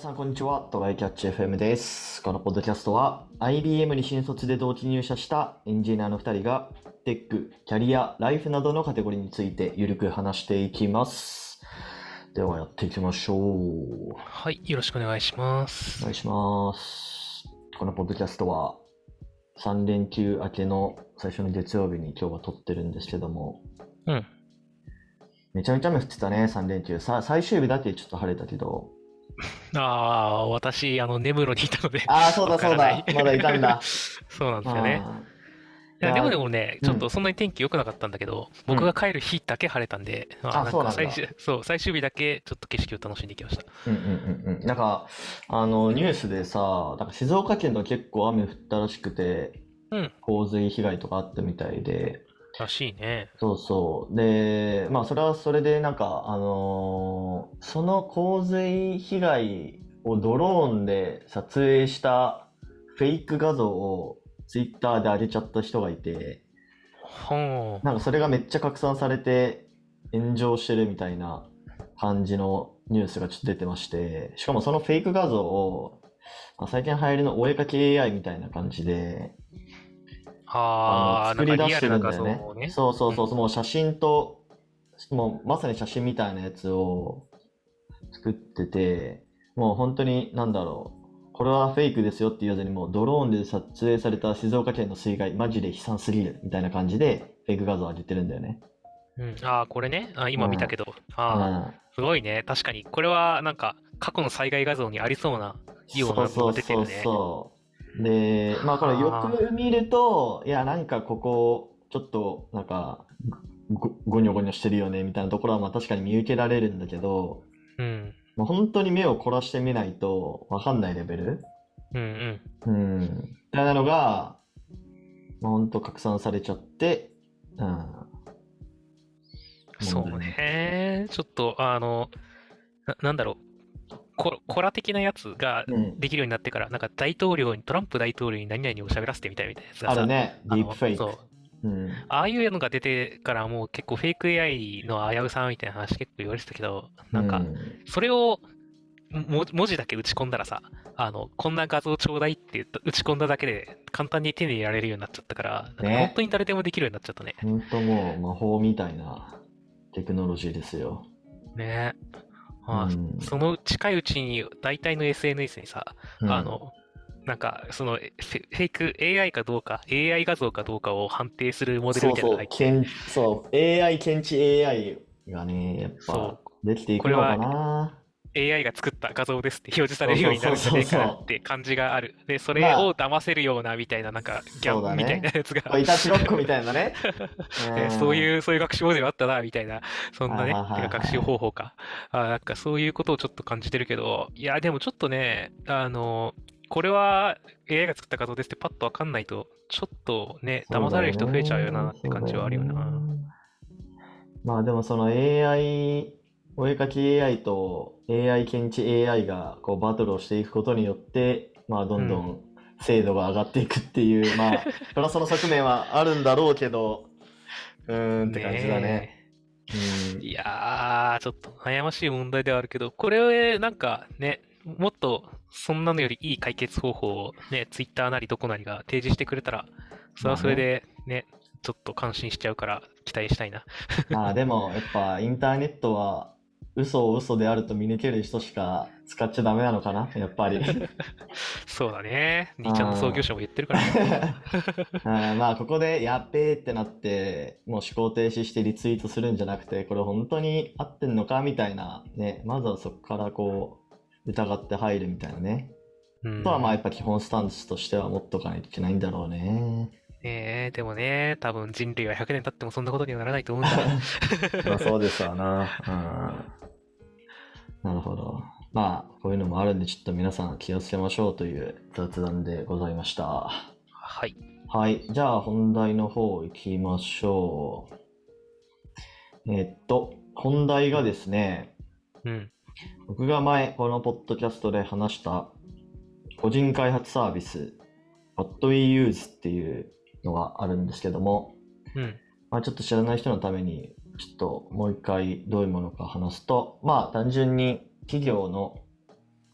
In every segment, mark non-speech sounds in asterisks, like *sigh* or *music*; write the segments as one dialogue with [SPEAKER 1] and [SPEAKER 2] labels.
[SPEAKER 1] さん、こんにちは。トライキャッチ FM です。このポッドキャストは、IBM に新卒で同期入社したエンジニアの2人が、テック、キャリア、ライフなどのカテゴリーについてゆるく話していきます。では、やっていきましょう。お
[SPEAKER 2] はい、よろしくお願いします。
[SPEAKER 1] 願いします。このポッドキャストは、3連休明けの最初の月曜日に今日は撮ってるんですけども、
[SPEAKER 2] うん。
[SPEAKER 1] めちゃめちゃ雨降ってたね、3連休。さ、最終日だけちょっと晴れたけど。
[SPEAKER 2] ああ、私、あの、根室にいたので、
[SPEAKER 1] ああ、そうだそう。だまだいたんだ。*laughs*
[SPEAKER 2] そうなんですよね。
[SPEAKER 1] あ
[SPEAKER 2] いや、でもでもね、
[SPEAKER 1] うん
[SPEAKER 2] ちょっとそんなに天気良くなかったんだけど、僕が帰る日だけ晴れたんで、あなん
[SPEAKER 1] そうなんだ
[SPEAKER 2] か最終、そう、最終日だけちょっと景色を楽しんできました。
[SPEAKER 1] うんうんうんうん。なんか、あの、ニュースでさ、なんか静岡県とか結構雨降ったらしくて、
[SPEAKER 2] うん。
[SPEAKER 1] 洪水被害とかあったみたいで、
[SPEAKER 2] らしいね。
[SPEAKER 1] そうそう。で、まあ、それはそれで、なんか、あのーその洪水被害をドローンで撮影したフェイク画像をツイッターで上げちゃった人がいて、
[SPEAKER 2] ほ
[SPEAKER 1] なんかそれがめっちゃ拡散されて炎上してるみたいな感じのニュースがちょっと出てまして、しかもそのフェイク画像を、まあ最近流行りのお絵かき AI みたいな感じで、
[SPEAKER 2] あ
[SPEAKER 1] 作り出してるんだよね。
[SPEAKER 2] ね。
[SPEAKER 1] そうそうそう、もう写真と、もうまさに写真みたいなやつを作ってて、もう本当に、なんだろう。これはフェイクですよって言わずに、もうドローンで撮影された静岡県の水害、マジで悲惨すぎるみたいな感じで、フェイク画像を上げてるんだよね。
[SPEAKER 2] うん。ああ、これね。あ今見たけど。
[SPEAKER 1] う
[SPEAKER 2] ああ、
[SPEAKER 1] ん。
[SPEAKER 2] すごいね。確かに。これは、なんか、過去の災害画像にありそうなような
[SPEAKER 1] そうそうそう
[SPEAKER 2] のが出てるね。
[SPEAKER 1] そう。で、まあこれよく見ると、いや、なんかここ、ちょっと、なんか、ごごにょごにょしてるよね、みたいなところは、まあ確かに見受けられるんだけど、
[SPEAKER 2] うん。
[SPEAKER 1] まあ、本当に目を凝らしてみないとわかんないレベル
[SPEAKER 2] うんうん。
[SPEAKER 1] うん。みたいなのが、まあ、本当拡散されちゃって、うん。
[SPEAKER 2] そうね。ちょっと、あの、な、なんだろう。コ、コラ的なやつが
[SPEAKER 1] うん。
[SPEAKER 2] できるようになってから、なんか大統領に、トランプ大統領に何々を喋らせてみたいみたいなやつがさ、
[SPEAKER 1] あるね、ディープフェイク
[SPEAKER 2] そう。。
[SPEAKER 1] うん。
[SPEAKER 2] ああいうのが出てからもう結構フェイク AI の危うさみたいな話結構言われてたけど、なんか
[SPEAKER 1] う、ん
[SPEAKER 2] それをも文字だけ打ち込んだらさ、あの、こんな画像ちょうだいって打ち込んだだけで簡単に手に入れられるようになっちゃったから、か
[SPEAKER 1] ね
[SPEAKER 2] 本当に誰でもできるようになっちゃったね。
[SPEAKER 1] 本当もう魔法みたいなテクノロジーですよ。
[SPEAKER 2] ねまあ
[SPEAKER 1] うん。
[SPEAKER 2] その近いうちに大体の SNS にさ、
[SPEAKER 1] うん。
[SPEAKER 2] あの、なんか、そのフェイク AI かどうか、AI 画像かどうかを判定するモデル
[SPEAKER 1] そうそう
[SPEAKER 2] みたいなのが入って
[SPEAKER 1] 検そう。AI 検知 AI がねやっ
[SPEAKER 2] そ
[SPEAKER 1] ぱできていくのかな
[SPEAKER 2] AI が作った画像ですって表示されるようになるんじゃねえかなって感じがある。で、それを騙せるようなみたいな、なんか、ギャンみたいなやつが。
[SPEAKER 1] こういたちごっこみたいなね。*laughs*
[SPEAKER 2] ねそういう、そういう学習モデルあったな、みたいな、*laughs* そんなね、学習方法か。あ、なんかそういうことをちょっと感じてるけど、いや、でもちょっとね、あの、これは AI が作った画像ですってパッとわかんないと、ちょっとね、騙される人増えちゃうよなって感じはあるよな。
[SPEAKER 1] そうだね。まあでもその AI、お絵かき AI と AI 検知 AI がこうバトルをしていくことによって、まあどんどん精度が上がっていくっていう、*laughs* まあプラスの側面はあるんだろうけど、うーんって感じだね。うん
[SPEAKER 2] いやー、ちょっと悩ましい問題ではあるけど、これ、なんかね、もっとそんなのよりいい解決方法をね、ツイッターなりどこなりが提示してくれたら、それはそれでね、ちょっと感心しちゃうから期待したいな。*laughs*
[SPEAKER 1] まあでもやっぱインターネットは嘘を嘘であると見抜ける人しか使っちゃダメなのかな、*laughs* やっぱり。
[SPEAKER 2] そうだね。兄ちゃんの創業者も言ってるからね。*laughs*
[SPEAKER 1] まあここでやっべーってなってもう思考停止してリツイートするんじゃなくてこれ本当に合ってんのかみたいなねまずはそこからこう疑って入るみたいなね
[SPEAKER 2] うん
[SPEAKER 1] あとはまあやっぱ基本スタンスとしては持っとかないといけないんだろうね
[SPEAKER 2] ねえ、でもね、多分人類は100年経ってもそんなことにはならないと思うんだ。*laughs*
[SPEAKER 1] まあそうですわなうんなるほどまあこういうのもあるんでちょっと皆さん気をつけましょうという雑談でございました
[SPEAKER 2] はい。
[SPEAKER 1] はい。じゃあ本題の方行きましょう。えっと、本題がですね、
[SPEAKER 2] うん。
[SPEAKER 1] 僕が前このポッドキャストで話した個人開発サービス、What We Use っていうのがあるんですけども、
[SPEAKER 2] うん。
[SPEAKER 1] まあ、ちょっと知らない人のために、ちょっともう一回どういうものか話すと、まあ単純に企業の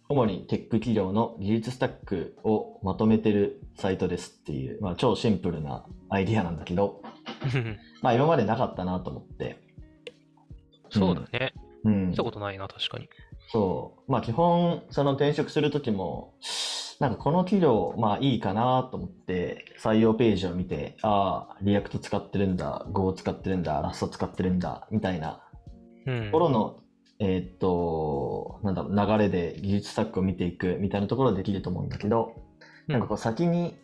[SPEAKER 1] 主にテック企業の技術スタックをまとめてるサイトですっていう、まあ、超シンプルなアイディアなんだけど、まあ今までなかったなと思って。
[SPEAKER 2] そうだね。
[SPEAKER 1] うん
[SPEAKER 2] 見た。ことないな、確かに。
[SPEAKER 1] そう。まあ基本、その転職するときも、なんかこの企業、まあいいかなと思って、採用ページを見て、ああ、 React 使ってるんだ、Go 使ってるんだ、 Rust 使ってるんだ、みたいな
[SPEAKER 2] うん
[SPEAKER 1] ところの、えーっと、なんだろう、流れで技術スタックを見ていくみたいなところはできると思うんだけど、なんかこう先に、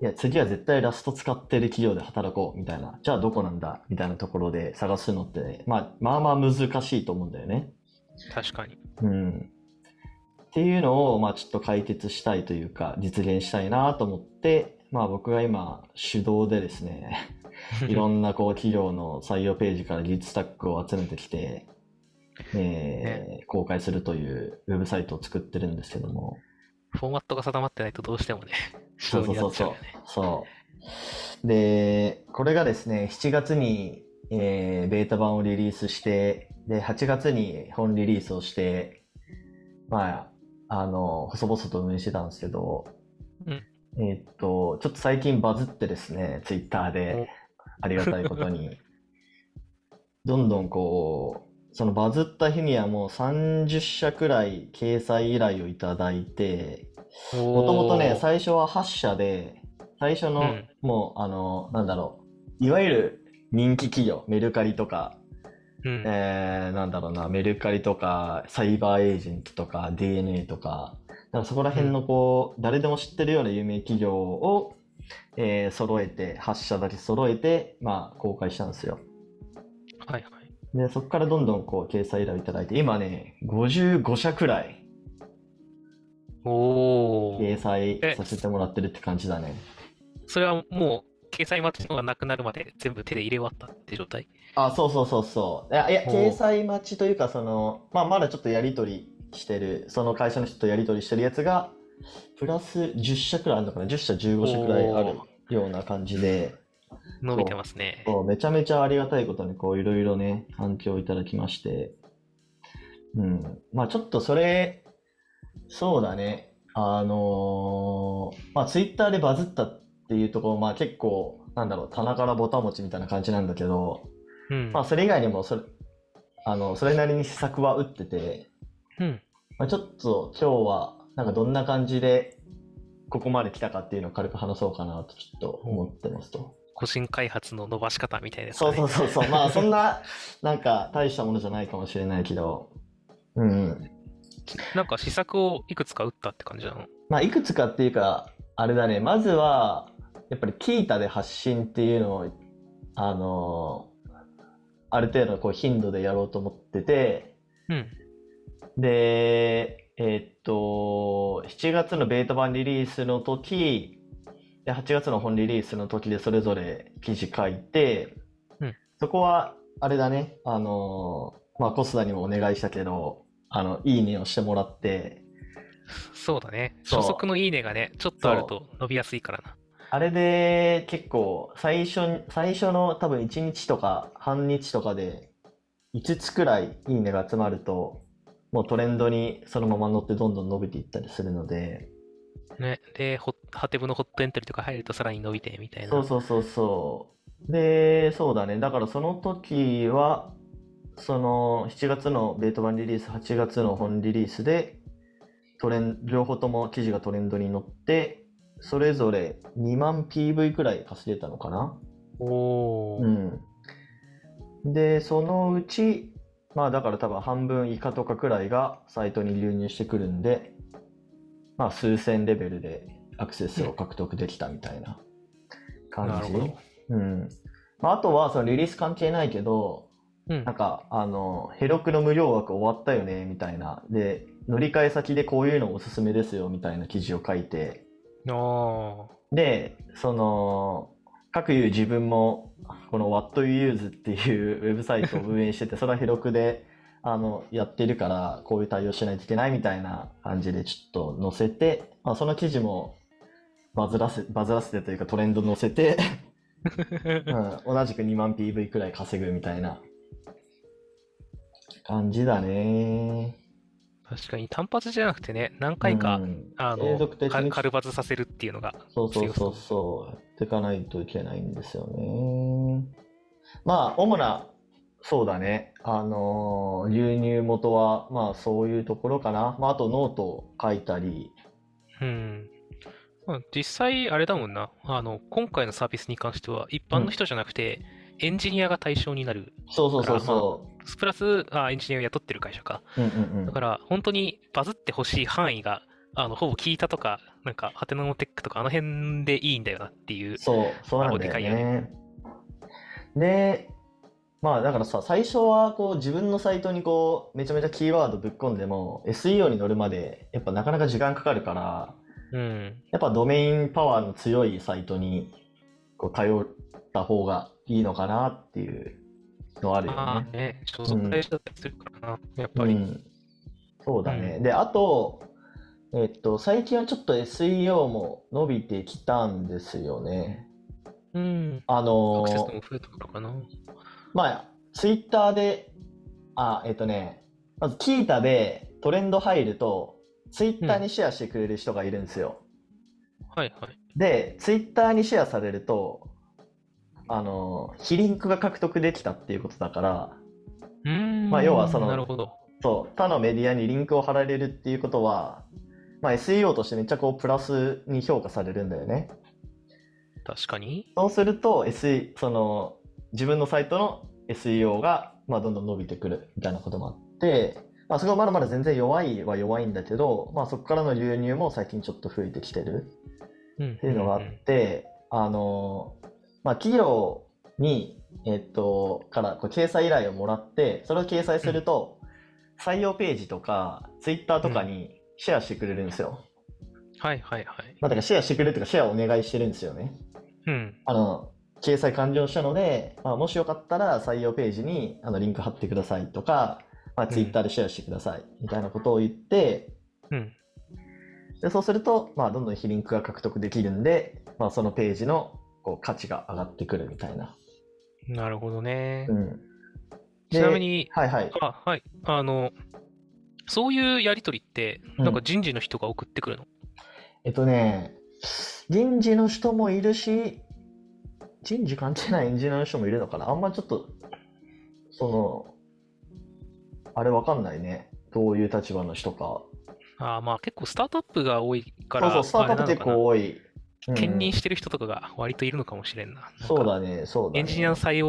[SPEAKER 1] いや、次は絶対ラスト使ってる企業で働こうみたいな、じゃあどこなんだみたいなところで探すのって、まあ、まあまあ難しいと思うんだよね。
[SPEAKER 2] 確かに。
[SPEAKER 1] うん。っていうのを、まあちょっと解決したいというか、実現したいなと思って、まあ僕が今、手動でですね、*laughs* いろんなこう企業の採用ページから技術スタックを集めてきて、えー公開するというウェブサイトを作ってるんですけども、
[SPEAKER 2] フォーマットが定まってないとどうしてもね、*laughs*
[SPEAKER 1] そうそうそうそう。そう。で、これがですね、7月に、えーベータ版をリリースして、で、8月に本リリースをして、まあ、あの、細々と運営してたんですけど、
[SPEAKER 2] うん。
[SPEAKER 1] えーっと、ちょっと最近バズってですね、ツイッターで、ありがたいことに、*laughs* どんどんこう、そのバズった日にはもう30社くらい掲載依頼をいただいて、もともとね、最初は8社で、最初の、
[SPEAKER 2] うん。
[SPEAKER 1] もう、あの、なんだろう、いわゆる人気企業、メルカリとか、
[SPEAKER 2] うん、
[SPEAKER 1] えー、なんだろうな、メルカリとか、サイバーエージェントとか、DNA とか、なんかそこら辺のこう、誰でも知ってるような有名企業を、えー揃えて、8社だけ揃えて、まあ、公開したんですよ。
[SPEAKER 2] はいはい。
[SPEAKER 1] で、そこからどんどんこう、掲載依頼をいただいて、今ね、55社くらい
[SPEAKER 2] おー。
[SPEAKER 1] 掲載
[SPEAKER 2] え
[SPEAKER 1] させてもらってるって感じだね。
[SPEAKER 2] それはもう、掲載待ちのがなくなるまで全部手で入れ終わったって状態？
[SPEAKER 1] あ、そうそうそうそう。いや、いや掲載待ちというか、その、まあ、まだちょっとやり取りしてる、その会社の人とやり取りしてるやつが、プラス10社くらいあるのかな ?10 社、15社くらいあるような感じで、
[SPEAKER 2] 伸びてますね。
[SPEAKER 1] そうめちゃめちゃありがたいことに、こう、いろいろね、反響いただきまして、うん。まあ、ちょっとそれ、そうだね。あのーまあ、ツイッターでバズったっていうところ、まあ、結構、なんだろう、棚からぼたもちみたいな感じなんだけど、
[SPEAKER 2] うん。
[SPEAKER 1] まあ、それ以外にもそれ、あの、それなりに施策は打ってて、
[SPEAKER 2] うん。
[SPEAKER 1] まあ、ちょっと今日は、なんかどんな感じで、ここまで来たかっていうのを軽く話そうかなとちょっと思ってますと。
[SPEAKER 2] 個人開発の伸ばし方みたいなやつ
[SPEAKER 1] そうそうそうそう。まあ、そんな、*laughs* なんか大したものじゃないかもしれないけど、うん。
[SPEAKER 2] なんか施策をいくつか打ったって感じなの？
[SPEAKER 1] まあ、いくつかっていうか、あれだね、まずは、やっぱりキータで発信っていうのを、あのある程度こう頻度でやろうと思ってて、
[SPEAKER 2] うん。
[SPEAKER 1] で、えーっと、7月のベータ版リリースの時、で8月の本リリースの時でそれぞれ記事書いて、
[SPEAKER 2] うん
[SPEAKER 1] そこは、あれだね、あのまあ、コスダにもお願いしたけど、あの、いいねをしてもらって、
[SPEAKER 2] そうだね。初速のいいねがね、ちょっとあると伸びやすいからな。
[SPEAKER 1] あれで結構最初に、最初の多分1日とか半日とかで5つくらいいいねが集まると、もうトレンドにそのまま乗ってどんどん伸びていったりするので、
[SPEAKER 2] ね。で、ホハテブのホットエントリーとか入るとさらに伸びてみたいな。
[SPEAKER 1] そうそうそうそう。で、そうだね。だからその時は、その7月のベータ版リリース、8月の本リリースで、トレン両方とも記事がトレンドに乗って、それぞれ2万 PV くらい稼げたのかな？
[SPEAKER 2] おー。
[SPEAKER 1] うん。で、そのうち、まあだから多分半分以下とかくらいがサイトに流入してくるんで、まあ数千レベルでアクセスを獲得できたみたいな感じ。
[SPEAKER 2] なるほど。
[SPEAKER 1] うん。まああとはそのリリース関係ないけど、
[SPEAKER 2] うん
[SPEAKER 1] なん。かあの、ヘロクの無料枠終わったよねみたいな。で、乗り換え先でこういうのおすすめですよみたいな記事を書いて。で、その、各いう自分も、この What You Use っていう *laughs* ウェブサイトを運営してて、それは広くで、あの、やってるから、こういう対応しないといけないみたいな感じでちょっと載せて、まあ、その記事もバズらせ、バズらせてというかトレンド載せて、*laughs* うん、同じく2万 PV くらい稼ぐみたいな感じだね。
[SPEAKER 2] 確かに単発じゃなくてね、何回か、
[SPEAKER 1] うん
[SPEAKER 2] あ
[SPEAKER 1] 継
[SPEAKER 2] のか
[SPEAKER 1] 続的に
[SPEAKER 2] 軽バズさせるっていうのが
[SPEAKER 1] そうそうそう
[SPEAKER 2] 強そう
[SPEAKER 1] やっていかないといけないんですよね。まあ、主な、そうだね、あのー流入元は、まあ、そういうところかな。まあ、あとノートを書いたり、
[SPEAKER 2] うん。まあ実際、あれだもんな。あの、今回のサービスに関しては、一般の人じゃなくて、エンジニアが対象になる。
[SPEAKER 1] そうそうそうそ
[SPEAKER 2] プラス、あ、エンジニアを雇ってる会社か。
[SPEAKER 1] う。うんうんうん
[SPEAKER 2] だから、本当にバズってほしい範囲が、あの、ほぼ聞いたとか、なんか、ハテナのテックとか、あの辺でいいんだよなっていう。
[SPEAKER 1] そう、そうなんだよ
[SPEAKER 2] でかいよ
[SPEAKER 1] ね。で、まあだからさ、最初はこう自分のサイトにこうめちゃめちゃキーワードぶっ込んでも SEO に乗るまでやっぱなかなか時間かかるから、
[SPEAKER 2] うん。
[SPEAKER 1] やっぱドメインパワーの強いサイトにこう頼った方がいいのかなっていうのはあるよね。
[SPEAKER 2] まあね、所属会社だったりするからな、やっぱり。
[SPEAKER 1] うん、そうだね。
[SPEAKER 2] う
[SPEAKER 1] で、あと、えっと、最近はちょっと SEO も伸びてきたんですよね。
[SPEAKER 2] うん。
[SPEAKER 1] あの
[SPEAKER 2] アクセス
[SPEAKER 1] ー
[SPEAKER 2] も増えたからかな。
[SPEAKER 1] まあ、ツイッターで、あ、えっとね、まずキータでトレンド入ると、ツイッターにシェアしてくれる人がいるんですよ。
[SPEAKER 2] はいはい。
[SPEAKER 1] で、ツイッターにシェアされると、あの、非リンクが獲得できたっていうことだから。まあ要はその
[SPEAKER 2] なるほど。
[SPEAKER 1] そう、他のメディアにリンクを貼られるっていうことは、まあ SEO としてめっちゃこうプラスに評価されるんだよね。
[SPEAKER 2] 確かに。
[SPEAKER 1] そうすると、SE、その、自分のサイトの SEO が、まあ、どんどん伸びてくるみたいなこともあって、まあ、そこはまだまだ全然弱いは弱いんだけど、まあ、そこからの流入も最近ちょっと増えてきてる
[SPEAKER 2] うん。
[SPEAKER 1] っていうのがあっ
[SPEAKER 2] んん
[SPEAKER 1] て、あの、まあ、企業に、えっと、からこう掲載依頼をもらって、それを掲載すると、採用ページとか、ツイッターとかにシェアしてくれるんですよ。
[SPEAKER 2] はいはいはい。
[SPEAKER 1] まあ、だからシェアしてくれるとか、シェアをお願いしてるんですよね。
[SPEAKER 2] うん。
[SPEAKER 1] あの、掲載完了したので、まあ、もしよかったら採用ページにあのリンク貼ってくださいとか、まあ、ツイッターでシェアしてくださいみたいなことを言って、
[SPEAKER 2] うん。
[SPEAKER 1] でそうすると、まあ、どんどん非リンクが獲得できるんで、まあ、そのページのこう価値が上がってくるみたいな。
[SPEAKER 2] なるほどね
[SPEAKER 1] う。ん、で
[SPEAKER 2] ちなみに、
[SPEAKER 1] はいはい。
[SPEAKER 2] あ、はい。あの、そういうやりとりって、
[SPEAKER 1] うん
[SPEAKER 2] なんか人事の人が送ってくるの、
[SPEAKER 1] えっとね、人事の人もいるし、人事関係ないエンジニアの人もいるのかな？あんまちょっと、その、あれわかんないね。どういう立場の人か。
[SPEAKER 2] あーまあ結構スタートアップが多いから、
[SPEAKER 1] そうそう、スタートアップ結構多い。うん
[SPEAKER 2] 兼任してる人とかが割といるのかもしれんな。なんか
[SPEAKER 1] そうだね、そうだね。
[SPEAKER 2] エンジニアの採用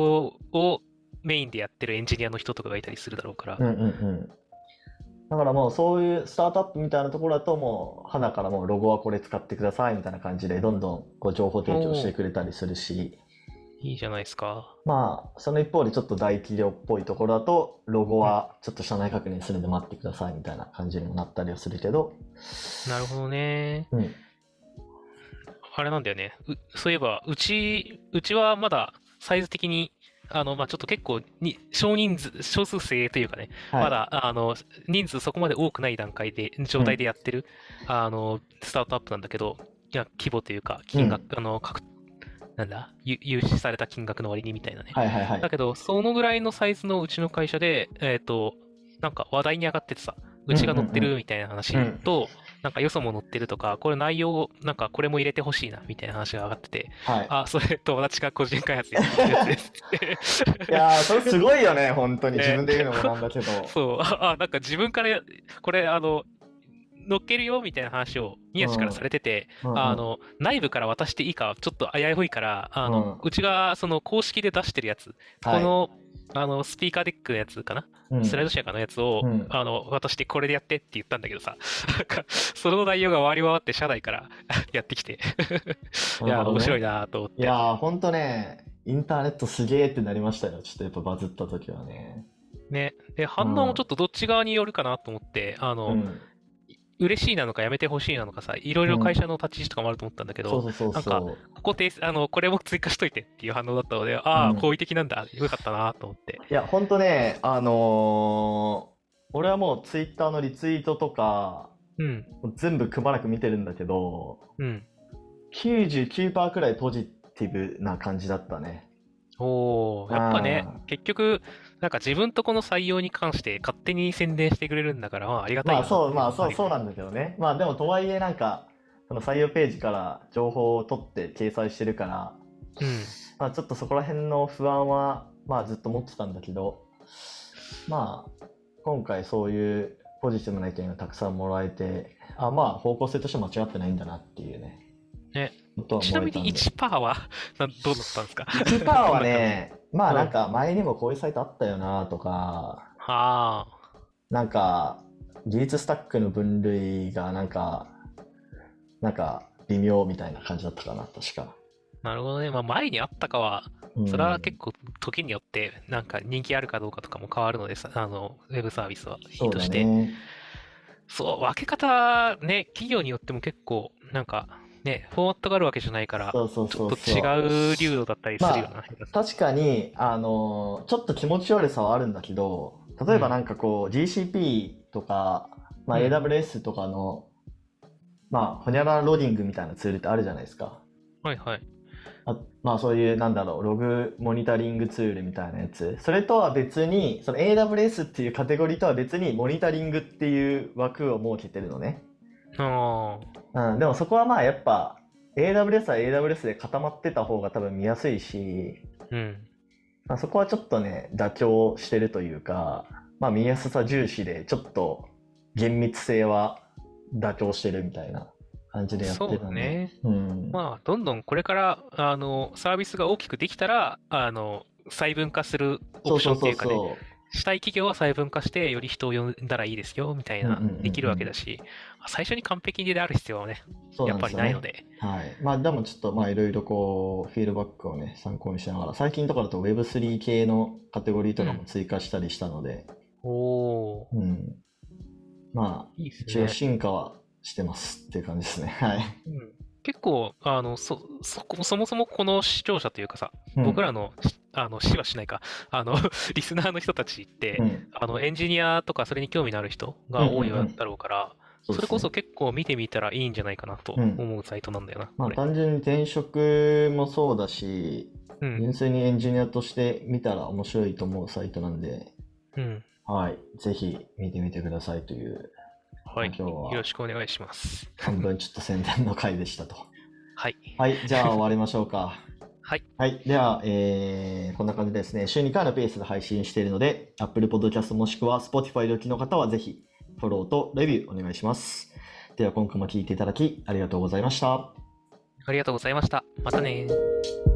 [SPEAKER 2] をメインでやってるエンジニアの人とかがいたりするだろうから。
[SPEAKER 1] うんうんうん。だからもうそういうスタートアップみたいなところだともう、花からもうロゴはこれ使ってくださいみたいな感じで、どんどんこう情報提供してくれたりするし、
[SPEAKER 2] いいじゃないですか。
[SPEAKER 1] まあ、その一方でちょっと大企業っぽいところだと、ロゴはちょっと社内確認するんで待ってくださいみたいな感じにもなったりはするけど、
[SPEAKER 2] なるほどね。
[SPEAKER 1] うん。
[SPEAKER 2] あれなんだよね。うそういえば、うち、うちはまだサイズ的に、あの、まあ、ちょっと結構に、少人数、少数制というかね、
[SPEAKER 1] はい
[SPEAKER 2] まだ、あの、人数そこまで多くない段階で、状態でやってる、あの、スタートアップなんだけど、いや、規模というか、金額、あの、かくなんだ、ゆ融資された金額の割にみたいなね。
[SPEAKER 1] はいはいはい
[SPEAKER 2] だ。けど、そのぐらいのサイズのうちの会社で、えっ、と、なんか話題に上がっててさ、うちが乗ってるみたいな話
[SPEAKER 1] うん
[SPEAKER 2] と、なんかよそも乗ってるとか、これ内容、なんかこれも入れてほしいな、みたいな話が上がってて、
[SPEAKER 1] はい。
[SPEAKER 2] あ、それ友達が個人開発やってるやつですって。
[SPEAKER 1] いやー、それすごいよね、本当に。
[SPEAKER 2] ね
[SPEAKER 1] 自分で言うのもなんだけど。*laughs*
[SPEAKER 2] そう、あ、あなんか自分からや、これ、あの、乗っけるよみたいな話を宮地からされてて、
[SPEAKER 1] うんうん
[SPEAKER 2] あの内部から渡していいかちょっと危ういからあの、うちがその公式で出してるやつ、
[SPEAKER 1] はい
[SPEAKER 2] このあのスピーカーデックのやつかな、
[SPEAKER 1] うん。
[SPEAKER 2] スライドシェアかのやつを、
[SPEAKER 1] うん。
[SPEAKER 2] あの渡してこれでやってって言ったんだけどさ。なんかその内容が回り回って社内から *laughs* やってきて。*laughs* いや、面白い
[SPEAKER 1] な。
[SPEAKER 2] なと思って。
[SPEAKER 1] いやー、本当ね、インターネットすげーってなりましたよ。ちょっとやっぱバズった時はね。
[SPEAKER 2] ね。で反応もちょっとどっち側によるかなと思ってあの、
[SPEAKER 1] うん
[SPEAKER 2] 嬉しいなのかやめてほしいなのかさいろいろ会社の立ち位置とかもあると思ったんだけど、
[SPEAKER 1] そうそうそう
[SPEAKER 2] なん
[SPEAKER 1] そう。
[SPEAKER 2] ここであのこれも追加しといてっていう反応だったのでああ、
[SPEAKER 1] うん。
[SPEAKER 2] 好意的なんだ。よかったなと思って。
[SPEAKER 1] いや、ほんとね、あのー俺はもうツイッターのリツイートとか、
[SPEAKER 2] うん。
[SPEAKER 1] 全部くまなく見てるんだけど、
[SPEAKER 2] うん。
[SPEAKER 1] 99%くらいポジティブな感じだったね。
[SPEAKER 2] おー、やっぱね
[SPEAKER 1] あ、
[SPEAKER 2] 結局、なんか自分とこの採用に関して勝手に宣伝してくれるんだから、まあありがたいな
[SPEAKER 1] まあそう、まあそう、
[SPEAKER 2] はい
[SPEAKER 1] そうなんだけどね。まあでもとはいえなんか、その採用ページから情報を取って掲載してるから、
[SPEAKER 2] うん。
[SPEAKER 1] まあちょっとそこら辺の不安は、まあずっと持ってたんだけど、まあ今回そういうポジティブな意見がたくさんもらえて、あ、まあ方向性として間違ってないんだなっていうね。
[SPEAKER 2] ね。ちなみに
[SPEAKER 1] 思えたんで。
[SPEAKER 2] 1% *laughs* はなどうだったんですか？*laughs*
[SPEAKER 1] 1%はね、*laughs* まあ
[SPEAKER 2] うん
[SPEAKER 1] なんか前にもこういうサイトあったよなとか、
[SPEAKER 2] あ
[SPEAKER 1] なんか技術スタックの分類がなんか、なんか微妙みたいな感じだったかな、確か。
[SPEAKER 2] あ、なるほどね。まあ前にあったかは、
[SPEAKER 1] うん
[SPEAKER 2] それは結構時によって、なんか人気あるかどうかとかも変わるのでさ、あの、ウェブサービスは
[SPEAKER 1] そだ
[SPEAKER 2] いういとして。
[SPEAKER 1] ね。
[SPEAKER 2] そう、分け方、ね、企業によっても結構、なんか、ね、フォーマットがあるわけじゃないから、
[SPEAKER 1] そうそう
[SPEAKER 2] ちょっと。違う流度だったりするよな。
[SPEAKER 1] 確かに、あの、ちょっと気持ち悪さはあるんだけど、例えばなんかこう、GCP とか、まあ、
[SPEAKER 2] うん
[SPEAKER 1] AWS とかの、まあ、ホニャラローディングみたいなツールってあるじゃないですか。
[SPEAKER 2] はいはい。
[SPEAKER 1] あまあそういうなんだろうログモニタリングツールみたいなやつそれとは別にその AWS っていうカテゴリーとは別にモニタリングっていう枠を設けてるのね、
[SPEAKER 2] あ
[SPEAKER 1] うん、でもそこはまあやっぱ AWS は AWS で固まってた方が多分見やすいし、
[SPEAKER 2] あ、うん。
[SPEAKER 1] まあ、そこはちょっとね妥協してるというか、まあ、見やすさ重視でちょっと厳密性は妥協してるみたいな感じでやって
[SPEAKER 2] そう
[SPEAKER 1] るので、
[SPEAKER 2] ね。
[SPEAKER 1] うん、
[SPEAKER 2] まあ、どんどんこれから、あの、サービスが大きくできたら、あの、細分化するオプションっていうかね、
[SPEAKER 1] そう。
[SPEAKER 2] 主体企業は細分化して、より人を呼んだらいいですよ、みたいな
[SPEAKER 1] うんうんうんうん、
[SPEAKER 2] できるわけだし、最初に完璧である必要はね、
[SPEAKER 1] そう
[SPEAKER 2] やっぱりないので。
[SPEAKER 1] はい。まあでもちょっとまあいろいろこうフィードバックをね参考にしながら最近とかだと Web3 系のカテゴリーとかも追加したりしたので、
[SPEAKER 2] おー、
[SPEAKER 1] うん。まあ
[SPEAKER 2] いいです
[SPEAKER 1] 一応
[SPEAKER 2] ね。
[SPEAKER 1] 進化はしてますっていう感じですね。*laughs* はい。
[SPEAKER 2] うん結構、あの、そ、そこ、そもそもこの視聴者というかさ、
[SPEAKER 1] うん
[SPEAKER 2] 僕らの、あの、死はしないか、あの、*laughs* リスナーの人たちって、
[SPEAKER 1] うん
[SPEAKER 2] あの、エンジニアとかそれに興味のある人が多い
[SPEAKER 1] うんうんうん
[SPEAKER 2] だろうから、
[SPEAKER 1] そ
[SPEAKER 2] れこそ結構見てみたらいいんじゃないかなと
[SPEAKER 1] うん
[SPEAKER 2] 思うサイトなんだよな、
[SPEAKER 1] まあ
[SPEAKER 2] これ。
[SPEAKER 1] 単純に転職もそうだし、
[SPEAKER 2] うん。
[SPEAKER 1] 純粋にエンジニアとして見たら面白いと思うサイトなんで、
[SPEAKER 2] うん。
[SPEAKER 1] はい。ぜひ見てみてくださいという、
[SPEAKER 2] はい。
[SPEAKER 1] 今日は
[SPEAKER 2] よろしくお願いします。
[SPEAKER 1] 半分ちょっと宣伝の回でしたと。*laughs*
[SPEAKER 2] はい。
[SPEAKER 1] はい、じゃあ終わりましょうか。*laughs*
[SPEAKER 2] はい。
[SPEAKER 1] はい。では、えーこんな感じでですね、週2回のペースで配信しているので、Apple Podcast もしくは Spotify でお聞きの方はぜひ、フォローとレビューお願いします。では、今回も聴いていただきありがとうございました。
[SPEAKER 2] ありがとうございました。またねー。